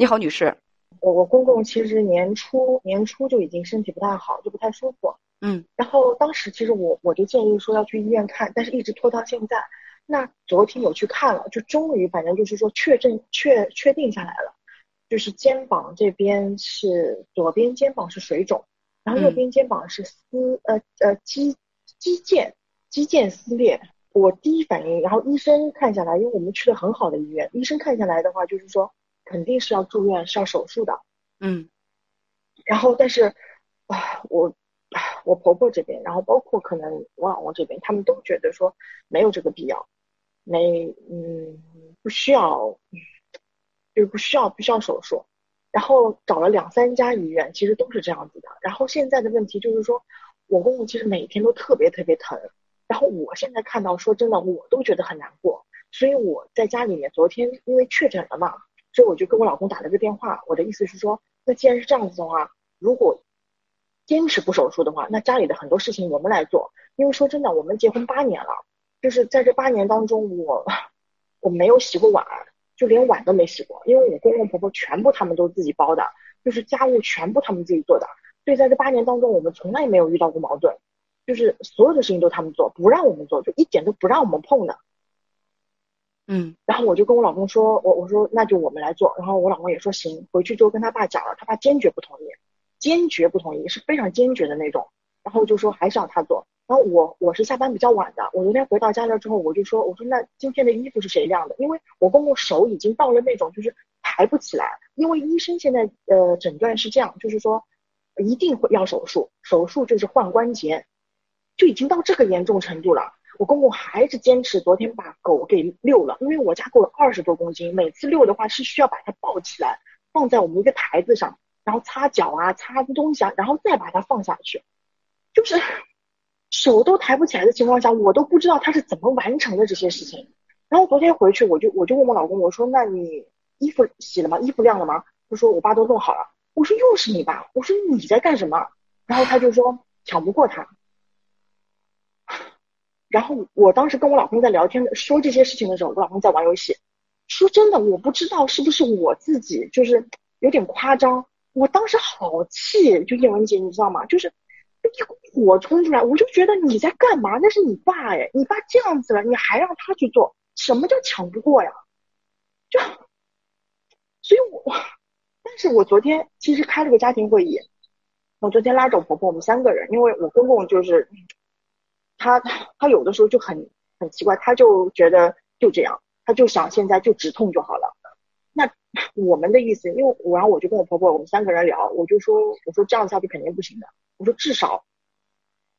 你好，女士。我我公公其实年初年初就已经身体不太好，就不太舒服。嗯。然后当时其实我我就建议说要去医院看，但是一直拖到现在。那昨天有去看了，就终于反正就是说确诊确确定下来了，就是肩膀这边是左边肩膀是水肿，然后右边肩膀是撕呃呃肌肌腱肌腱撕裂。我第一反应，然后医生看下来，因为我们去了很好的医院，医生看下来的话就是说。肯定是要住院，是要手术的。嗯，然后但是啊，我我婆婆这边，然后包括可能我老公这边，他们都觉得说没有这个必要，没嗯不需要，就是不需要不需要手术。然后找了两三家医院，其实都是这样子的。然后现在的问题就是说，我公公其实每天都特别特别疼。然后我现在看到，说真的，我都觉得很难过。所以我在家里面，昨天因为确诊了嘛。所以我就跟我老公打了个电话，我的意思是说，那既然是这样子的话，如果坚持不手术的话，那家里的很多事情我们来做。因为说真的，我们结婚八年了，就是在这八年当中，我我没有洗过碗，就连碗都没洗过，因为我公公婆婆全部他们都自己包的，就是家务全部他们自己做的。所以在这八年当中，我们从来没有遇到过矛盾，就是所有的事情都他们做，不让我们做，就一点都不让我们碰的。嗯，然后我就跟我老公说，我我说那就我们来做，然后我老公也说行。回去之后跟他爸讲了，他爸坚决不同意，坚决不同意，是非常坚决的那种。然后就说还是让他做。然后我我是下班比较晚的，我昨天回到家了之后，我就说我说那今天的衣服是谁晾的？因为我公公手已经到了那种就是抬不起来，因为医生现在呃诊断是这样，就是说一定会要手术，手术就是换关节，就已经到这个严重程度了。我公公还是坚持昨天把狗给遛了，因为我家狗有二十多公斤，每次遛的话是需要把它抱起来，放在我们一个台子上，然后擦脚啊、擦东西啊，然后再把它放下去，就是手都抬不起来的情况下，我都不知道他是怎么完成的这些事情。然后昨天回去，我就我就问我老公，我说那你衣服洗了吗？衣服晾了吗？他说我爸都弄好了。我说又是你爸？我说你在干什么？然后他就说抢不过他。然后我当时跟我老公在聊天说这些事情的时候，我老公在玩游戏。说真的，我不知道是不是我自己就是有点夸张。我当时好气，就叶文洁，你知道吗？就是一股火冲出来，我就觉得你在干嘛？那是你爸哎，你爸这样子了，你还让他去做，什么叫抢不过呀？就，所以我，但是我昨天其实开了个家庭会议，我昨天拉着我婆婆，我们三个人，因为我公公就是。他他有的时候就很很奇怪，他就觉得就这样，他就想现在就止痛就好了。那我们的意思，因为我然后我就跟我婆婆，我们三个人聊，我就说我说这样下去肯定不行的，我说至少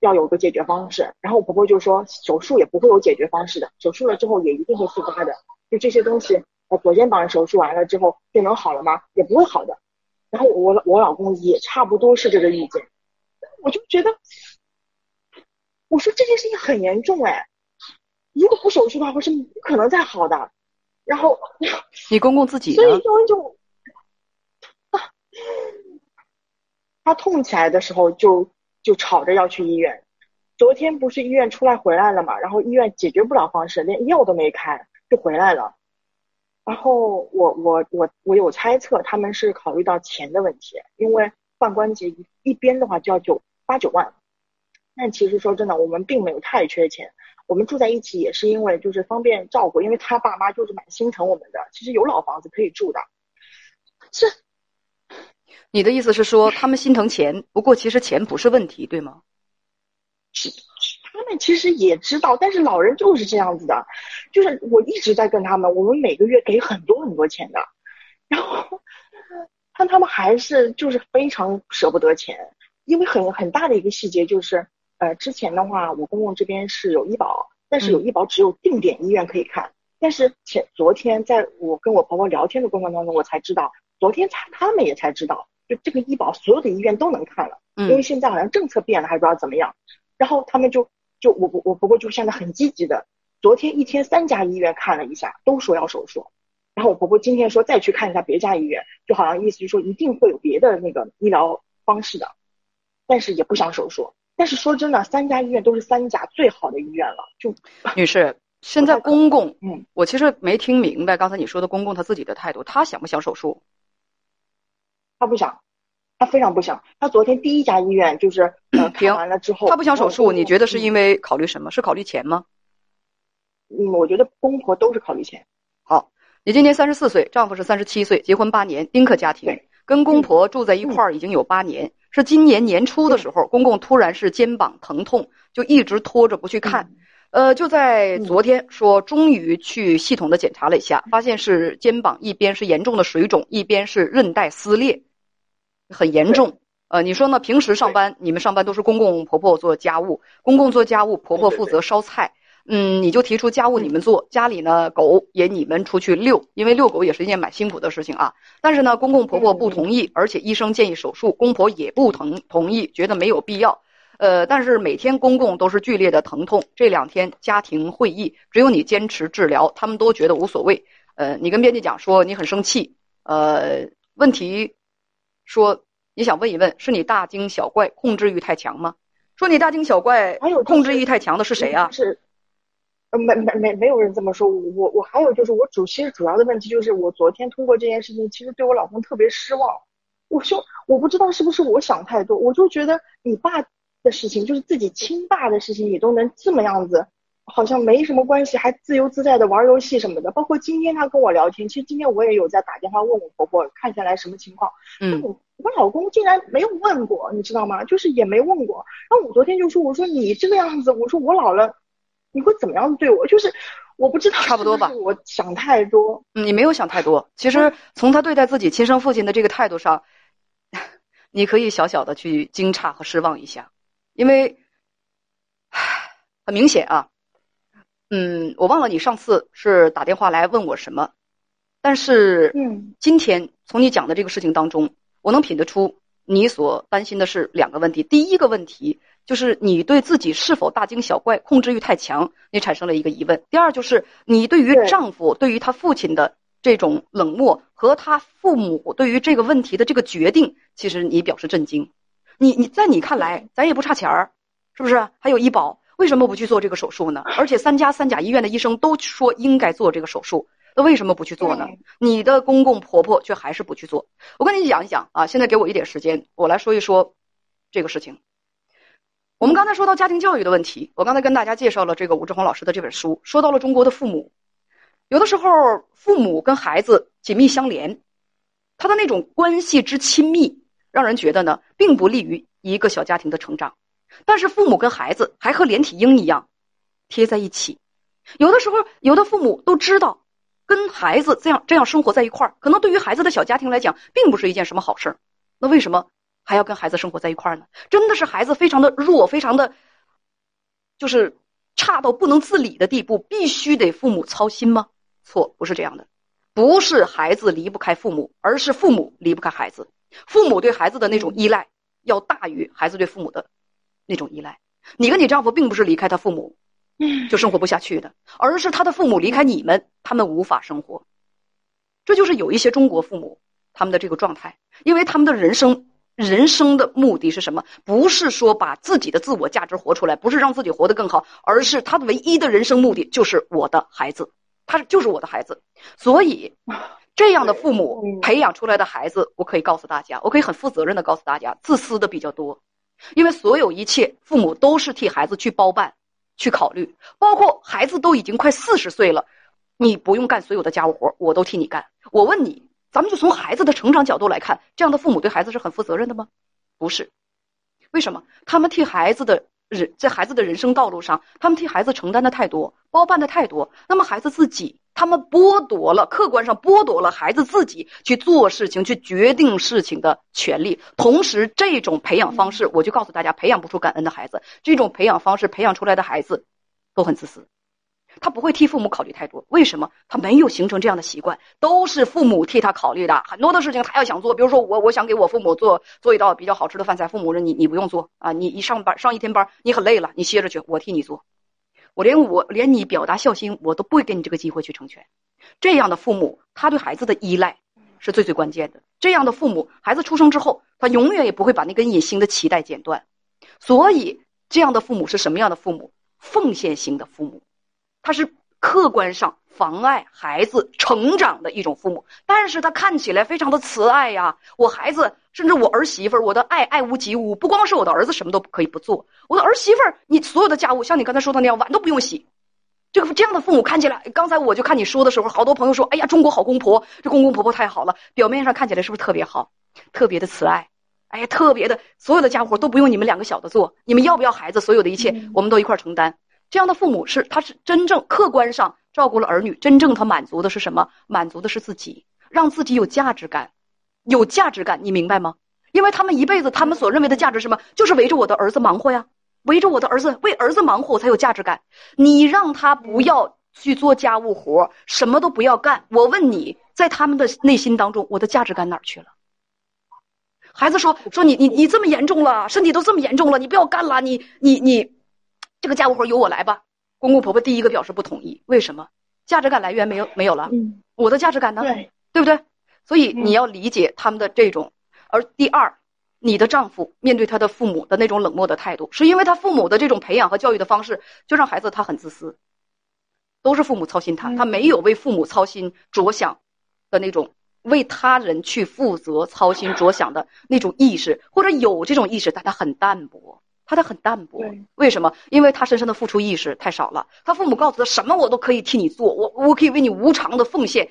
要有个解决方式。然后我婆婆就说手术也不会有解决方式的，手术了之后也一定会复发的。就这些东西，呃，左肩膀手术完了之后就能好了吗？也不会好的。然后我我老公也差不多是这个意见，我就觉得。我说这件事情很严重哎，如果不手术的话，我是不可能再好的。然后你公公自己，所以就就啊，他痛起来的时候就就吵着要去医院。昨天不是医院出来回来了嘛？然后医院解决不了方式，连药都没开就回来了。然后我我我我有猜测，他们是考虑到钱的问题，因为换关节一一边的话就要九八九万。但其实说真的，我们并没有太缺钱。我们住在一起也是因为就是方便照顾，因为他爸妈就是蛮心疼我们的。其实有老房子可以住的。是，你的意思是说他们心疼钱？不过其实钱不是问题，对吗？是，他们其实也知道，但是老人就是这样子的。就是我一直在跟他们，我们每个月给很多很多钱的，然后但他们还是就是非常舍不得钱，因为很很大的一个细节就是。呃，之前的话，我公公这边是有医保，但是有医保只有定点医院可以看。但是前昨天在我跟我婆婆聊天的过程当中，我才知道，昨天才他们也才知道，就这个医保所有的医院都能看了。嗯。因为现在好像政策变了，还不知道怎么样。然后他们就就我我我婆婆就现在很积极的，昨天一天三家医院看了一下，都说要手术。然后我婆婆今天说再去看一下别家医院，就好像意思就是说一定会有别的那个医疗方式的，但是也不想手术。但是说真的，三家医院都是三甲最好的医院了。就 女士，现在公公，嗯，我其实没听明白刚才你说的公公他自己的态度，他想不想手术？他不想，他非常不想。他昨天第一家医院就是 呃看完了之后，他不想手术，你觉得是因为考虑什么？是考虑钱吗？嗯，我觉得公婆都是考虑钱。好，你今年三十四岁，丈夫是三十七岁，结婚八年，丁克家庭，跟公婆住在一块儿已经有八年。是今年年初的时候，公公突然是肩膀疼痛，就一直拖着不去看。呃，就在昨天说，终于去系统的检查了一下，发现是肩膀一边是严重的水肿，一边是韧带撕裂，很严重。呃，你说呢？平时上班，你们上班都是公公婆婆做家务，公公做家务，婆婆负责烧菜。嗯，你就提出家务你们做，家里呢狗也你们出去遛，因为遛狗也是一件蛮辛苦的事情啊。但是呢，公公婆婆不同意，而且医生建议手术，公婆也不同同意，觉得没有必要。呃，但是每天公公都是剧烈的疼痛，这两天家庭会议只有你坚持治疗，他们都觉得无所谓。呃，你跟编辑讲说你很生气，呃，问题说你想问一问，是你大惊小怪，控制欲太强吗？说你大惊小怪，控制欲太强的是谁啊？是。没没没没有人这么说，我我还有就是我主其实主要的问题就是我昨天通过这件事情，其实对我老公特别失望。我说我不知道是不是我想太多，我就觉得你爸的事情，就是自己亲爸的事情，你都能这么样子，好像没什么关系，还自由自在的玩游戏什么的。包括今天他跟我聊天，其实今天我也有在打电话问我婆婆看下来什么情况。嗯，我老公竟然没有问过，你知道吗？就是也没问过。然后我昨天就说，我说你这个样子，我说我老了。你会怎么样对我？就是我不知道，差不多吧。我想太多。嗯，你没有想太多。其实从他对待自己亲生父亲的这个态度上，你可以小小的去惊诧和失望一下，因为很明显啊。嗯，我忘了你上次是打电话来问我什么，但是嗯，今天从你讲的这个事情当中，我能品得出你所担心的是两个问题。第一个问题。就是你对自己是否大惊小怪、控制欲太强，你产生了一个疑问。第二，就是你对于丈夫、对于他父亲的这种冷漠和他父母对于这个问题的这个决定，其实你表示震惊。你你在你看来，咱也不差钱儿，是不是？还有医保，为什么不去做这个手术呢？而且三家三甲医院的医生都说应该做这个手术，那为什么不去做呢？你的公公婆婆却还是不去做。我跟你讲一讲啊，现在给我一点时间，我来说一说这个事情。我们刚才说到家庭教育的问题，我刚才跟大家介绍了这个吴志红老师的这本书，说到了中国的父母，有的时候父母跟孩子紧密相连，他的那种关系之亲密，让人觉得呢，并不利于一个小家庭的成长。但是父母跟孩子还和连体婴一样贴在一起，有的时候有的父母都知道，跟孩子这样这样生活在一块儿，可能对于孩子的小家庭来讲，并不是一件什么好事。那为什么？还要跟孩子生活在一块儿呢？真的是孩子非常的弱，非常的，就是差到不能自理的地步，必须得父母操心吗？错，不是这样的，不是孩子离不开父母，而是父母离不开孩子。父母对孩子的那种依赖要大于孩子对父母的那种依赖。你跟你丈夫并不是离开他父母就生活不下去的，而是他的父母离开你们，他们无法生活。这就是有一些中国父母他们的这个状态，因为他们的人生。人生的目的是什么？不是说把自己的自我价值活出来，不是让自己活得更好，而是他的唯一的人生目的就是我的孩子，他就是我的孩子。所以，这样的父母 培养出来的孩子，我可以告诉大家，我可以很负责任的告诉大家，自私的比较多，因为所有一切父母都是替孩子去包办、去考虑，包括孩子都已经快四十岁了，你不用干所有的家务活，我都替你干。我问你。咱们就从孩子的成长角度来看，这样的父母对孩子是很负责任的吗？不是，为什么？他们替孩子的人在孩子的人生道路上，他们替孩子承担的太多，包办的太多。那么孩子自己，他们剥夺了客观上剥夺了孩子自己去做事情、去决定事情的权利。同时，这种培养方式，我就告诉大家，培养不出感恩的孩子。这种培养方式培养出来的孩子，都很自私。他不会替父母考虑太多，为什么？他没有形成这样的习惯，都是父母替他考虑的。很多的事情他要想做，比如说我，我想给我父母做做一道比较好吃的饭菜，父母说你你不用做啊，你一上班上一天班，你很累了，你歇着去，我替你做。我连我连你表达孝心，我都不会给你这个机会去成全。这样的父母，他对孩子的依赖是最最关键的。这样的父母，孩子出生之后，他永远也不会把那根隐形的脐带剪断。所以，这样的父母是什么样的父母？奉献型的父母。他是客观上妨碍孩子成长的一种父母。但是他看起来非常的慈爱呀，我孩子甚至我儿媳妇儿，我的爱爱屋及乌。不光是我的儿子什么都可以不做，我的儿媳妇儿，你所有的家务像你刚才说的那样，碗都不用洗。这个这样的父母看起来，刚才我就看你说的时候，好多朋友说，哎呀，中国好公婆，这公公婆婆太好了，表面上看起来是不是特别好，特别的慈爱？哎呀，特别的，所有的家务活都不用你们两个小的做，你们要不要孩子？所有的一切我们都一块承担。这样的父母是，他是真正客观上照顾了儿女，真正他满足的是什么？满足的是自己，让自己有价值感，有价值感，你明白吗？因为他们一辈子，他们所认为的价值是什么？就是围着我的儿子忙活呀。围着我的儿子，为儿子忙活，我才有价值感。你让他不要去做家务活，什么都不要干。我问你，在他们的内心当中，我的价值感哪儿去了？孩子说说你你你这么严重了，身体都这么严重了，你不要干了，你你你，这个家务活由我来吧。公公婆婆第一个表示不同意，为什么？价值感来源没有没有了。嗯，我的价值感呢？对，对不对？所以你要理解他们的这种。而第二。你的丈夫面对他的父母的那种冷漠的态度，是因为他父母的这种培养和教育的方式，就让孩子他很自私，都是父母操心他，他没有为父母操心着想的那种为他人去负责操心着想的那种意识，或者有这种意识，但他很淡薄。他他很淡薄，为什么？因为他身上的付出意识太少了。他父母告诉他什么我都可以替你做，我我可以为你无偿的奉献，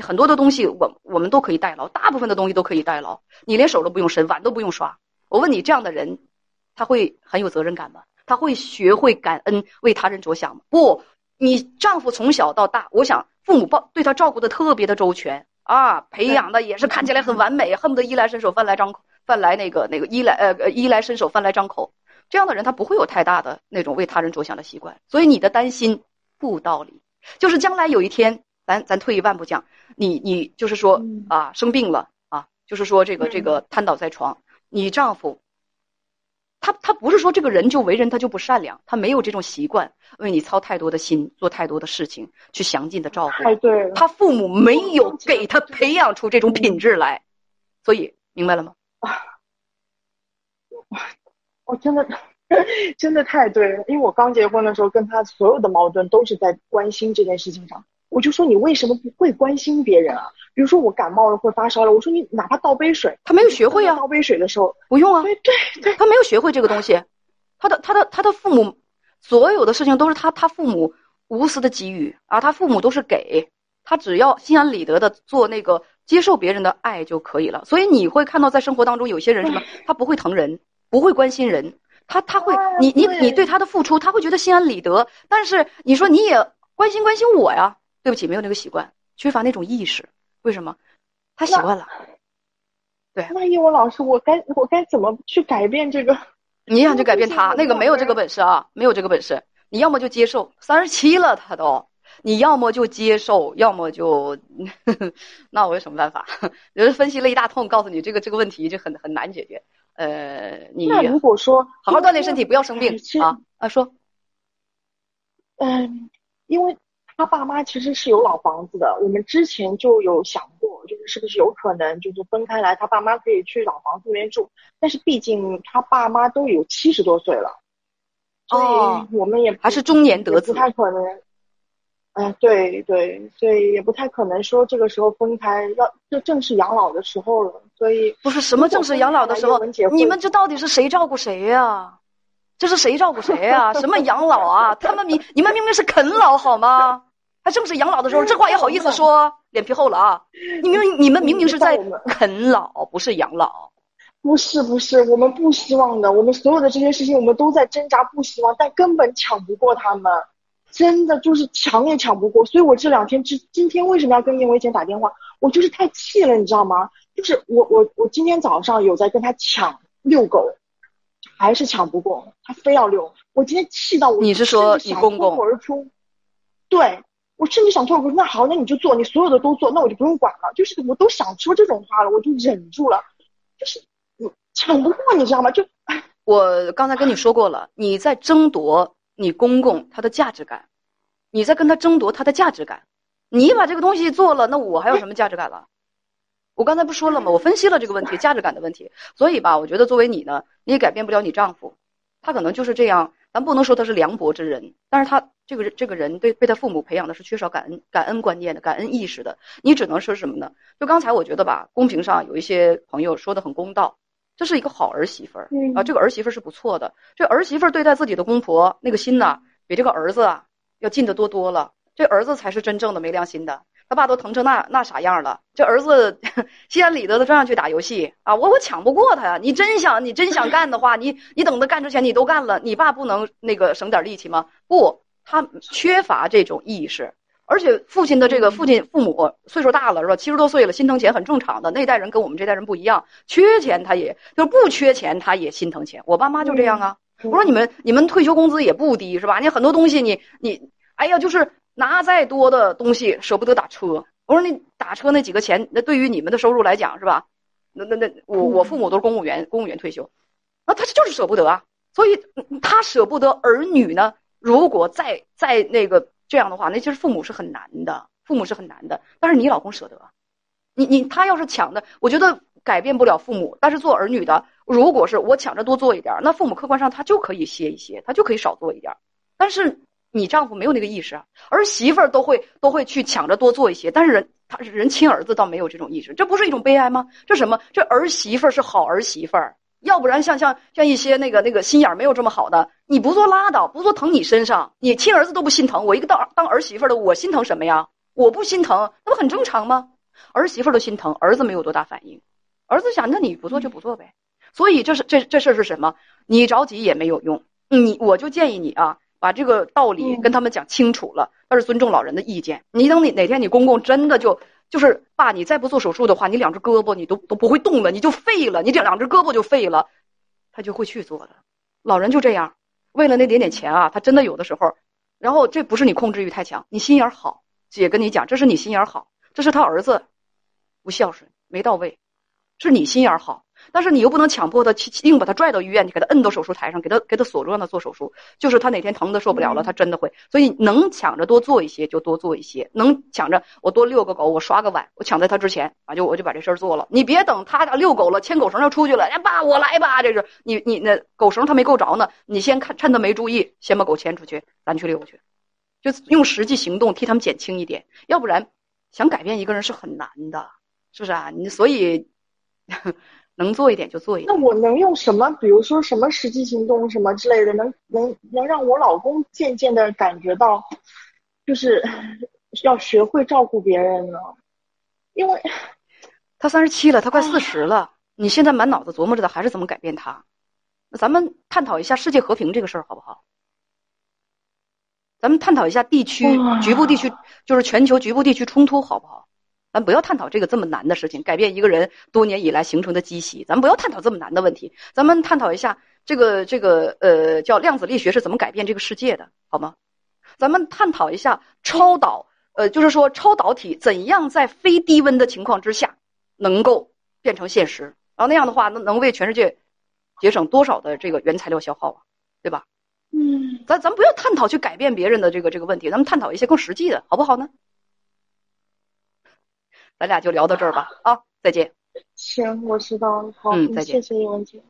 很多的东西我我们都可以代劳，大部分的东西都可以代劳，你连手都不用伸，碗都不用刷。我问你，这样的人，他会很有责任感吗？他会学会感恩，为他人着想吗？不，你丈夫从小到大，我想父母抱对他照顾的特别的周全啊，培养的也是看起来很完美，恨不得衣来伸手饭来张口，饭来那个那个衣来呃呃衣来伸手饭来张口。这样的人他不会有太大的那种为他人着想的习惯，所以你的担心不无道理。就是将来有一天，咱咱退一万步讲，你你就是说啊生病了啊，就是说这个这个瘫倒在床，你丈夫，他他不是说这个人就为人他就不善良，他没有这种习惯为你操太多的心，做太多的事情去详尽的照顾。太对了，他父母没有给他培养出这种品质来，所以明白了吗？啊。我真的，真的太对了。因为我刚结婚的时候，跟他所有的矛盾都是在关心这件事情上。我就说你为什么不会关心别人啊？比如说我感冒了或发烧了，我说你哪怕倒杯水，他没有学会啊。倒杯水的时候不用啊。对对对，他没有学会这个东西。他的他的他的父母，所有的事情都是他他父母无私的给予啊。他父母都是给他，只要心安理得的做那个接受别人的爱就可以了。所以你会看到在生活当中有些人什么，他不会疼人。不会关心人，他他会你你你对他的付出，他会觉得心安理得。但是你说你也关心关心我呀？对不起，没有那个习惯，缺乏那种意识。为什么？他习惯了。对。万一我老师，我该我该怎么去改变这个？你想去改变他，那个没有这个本事啊，没有这个本事。你要么就接受，三十七了他都，你要么就接受，要么就，那我有什么办法？有 人分析了一大通，告诉你这个这个问题就很很难解决。呃，你那如果说好好锻炼身体，不要生病啊啊！说，嗯，因为他爸妈其实是有老房子的，我们之前就有想过，就是是不是有可能就是分开来，他爸妈可以去老房子里面住，但是毕竟他爸妈都有七十多岁了，所以我们也还是中年得子，不太可能。嗯，对对，所以也不太可能说这个时候分开，要就正是养老的时候了。所以不是什么正是养老的时候，你们这到底是谁照顾谁呀？这是谁照顾谁呀？什么养老啊？他们明你们明明是啃老好吗？还正是养老的时候，这话也好意思说？脸皮厚了啊！你明明你们明明是在啃老，不是养老。不是不是，我们不希望的，我们所有的这些事情，我们都在挣扎，不希望，但根本抢不过他们。真的就是抢也抢不过，所以我这两天之今天为什么要跟叶维姐打电话？我就是太气了，你知道吗？就是我我我今天早上有在跟他抢遛狗，还是抢不过，他非要遛。我今天气到我，你是说你公公？脱口而出，对我甚至想脱口而出。那好，那你就做，你所有的都做，那我就不用管了。就是我都想说这种话了，我就忍住了。就是你抢不过，你知道吗？就我刚才跟你说过了，你在争夺。你公公他的价值感，你在跟他争夺他的价值感，你把这个东西做了，那我还有什么价值感了？我刚才不说了吗？我分析了这个问题，价值感的问题。所以吧，我觉得作为你呢，你也改变不了你丈夫，他可能就是这样，咱不能说他是凉薄之人，但是他这个这个人对被他父母培养的是缺少感恩感恩观念的感恩意识的。你只能说什么呢？就刚才我觉得吧，公屏上有一些朋友说的很公道，这是一个好儿媳妇儿啊，这个儿媳妇儿是不错的。这儿媳妇儿对待自己的公婆那个心呐，比这个儿子啊要近得多多了。这儿子才是真正的没良心的。他爸都疼成那那啥样了，这儿子 心安理得的照样去打游戏啊！我我抢不过他呀！你真想你真想干的话，你你等他干之前你都干了，你爸不能那个省点力气吗？不，他缺乏这种意识，而且父亲的这个父亲父母岁数大了是吧？七十多岁了，心疼钱很正常的。那代人跟我们这代人不一样，缺钱他也就是不缺钱，他也心疼钱。我爸妈就这样啊！我说你们你们退休工资也不低是吧？你很多东西你你哎呀就是。拿再多的东西舍不得打车，我说你打车那几个钱，那对于你们的收入来讲是吧？那那那我我父母都是公务员，公务员退休，啊，他就是舍不得啊，所以他舍不得儿女呢。如果再再那个这样的话，那其实父母是很难的，父母是很难的。但是你老公舍得，你你他要是抢的，我觉得改变不了父母。但是做儿女的，如果是我抢着多做一点，那父母客观上他就可以歇一歇，他就可以少做一点。但是。你丈夫没有那个意识，儿媳妇儿都会都会去抢着多做一些，但是人他人亲儿子倒没有这种意识，这不是一种悲哀吗？这什么？这儿媳妇儿是好儿媳妇儿，要不然像像像一些那个那个心眼没有这么好的，你不做拉倒，不做疼你身上，你亲儿子都不心疼，我一个当当儿媳妇的，我心疼什么呀？我不心疼，那不很正常吗？儿媳妇儿都心疼，儿子没有多大反应，儿子想那你不做就不做呗。所以这是这这事儿是什么？你着急也没有用，你我就建议你啊。把这个道理跟他们讲清楚了，那是尊重老人的意见。你等你哪天你公公真的就就是爸，你再不做手术的话，你两只胳膊你都都不会动了，你就废了，你这两只胳膊就废了，他就会去做的。老人就这样，为了那点点钱啊，他真的有的时候，然后这不是你控制欲太强，你心眼好。姐跟你讲，这是你心眼好，这是他儿子不孝顺没到位，是你心眼好。但是你又不能强迫他去，硬把他拽到医院去，给他摁到手术台上，给他给他锁住，让他做手术。就是他哪天疼的受不了了，他真的会。所以能抢着多做一些就多做一些，能抢着我多遛个狗，我刷个碗，我抢在他之前啊，就我就把这事儿做了。你别等他遛狗了，牵狗绳要出去了，哎爸我来吧，这是你你那狗绳他没够着呢，你先看趁他没注意，先把狗牵出去，咱去遛去，就用实际行动替他们减轻一点，要不然想改变一个人是很难的，是不是啊？你所以。能做一点就做一点。那我能用什么？比如说什么实际行动什么之类的，能能能让我老公渐渐的感觉到，就是 要学会照顾别人呢？因为他三十七了，他快四十了。你现在满脑子琢磨着的还是怎么改变他？那咱们探讨一下世界和平这个事儿好不好？咱们探讨一下地区局部地区，就是全球局部地区冲突好不好？咱不要探讨这个这么难的事情，改变一个人多年以来形成的积习。咱不要探讨这么难的问题，咱们探讨一下这个这个呃叫量子力学是怎么改变这个世界的，好吗？咱们探讨一下超导，呃，就是说超导体怎样在非低温的情况之下能够变成现实，然后那样的话，能能为全世界节省多少的这个原材料消耗啊，对吧？嗯，咱咱不要探讨去改变别人的这个这个问题，咱们探讨一些更实际的，好不好呢？咱俩就聊到这儿吧，啊，再见。行，我知道了。好，嗯，再见。谢谢叶文姐。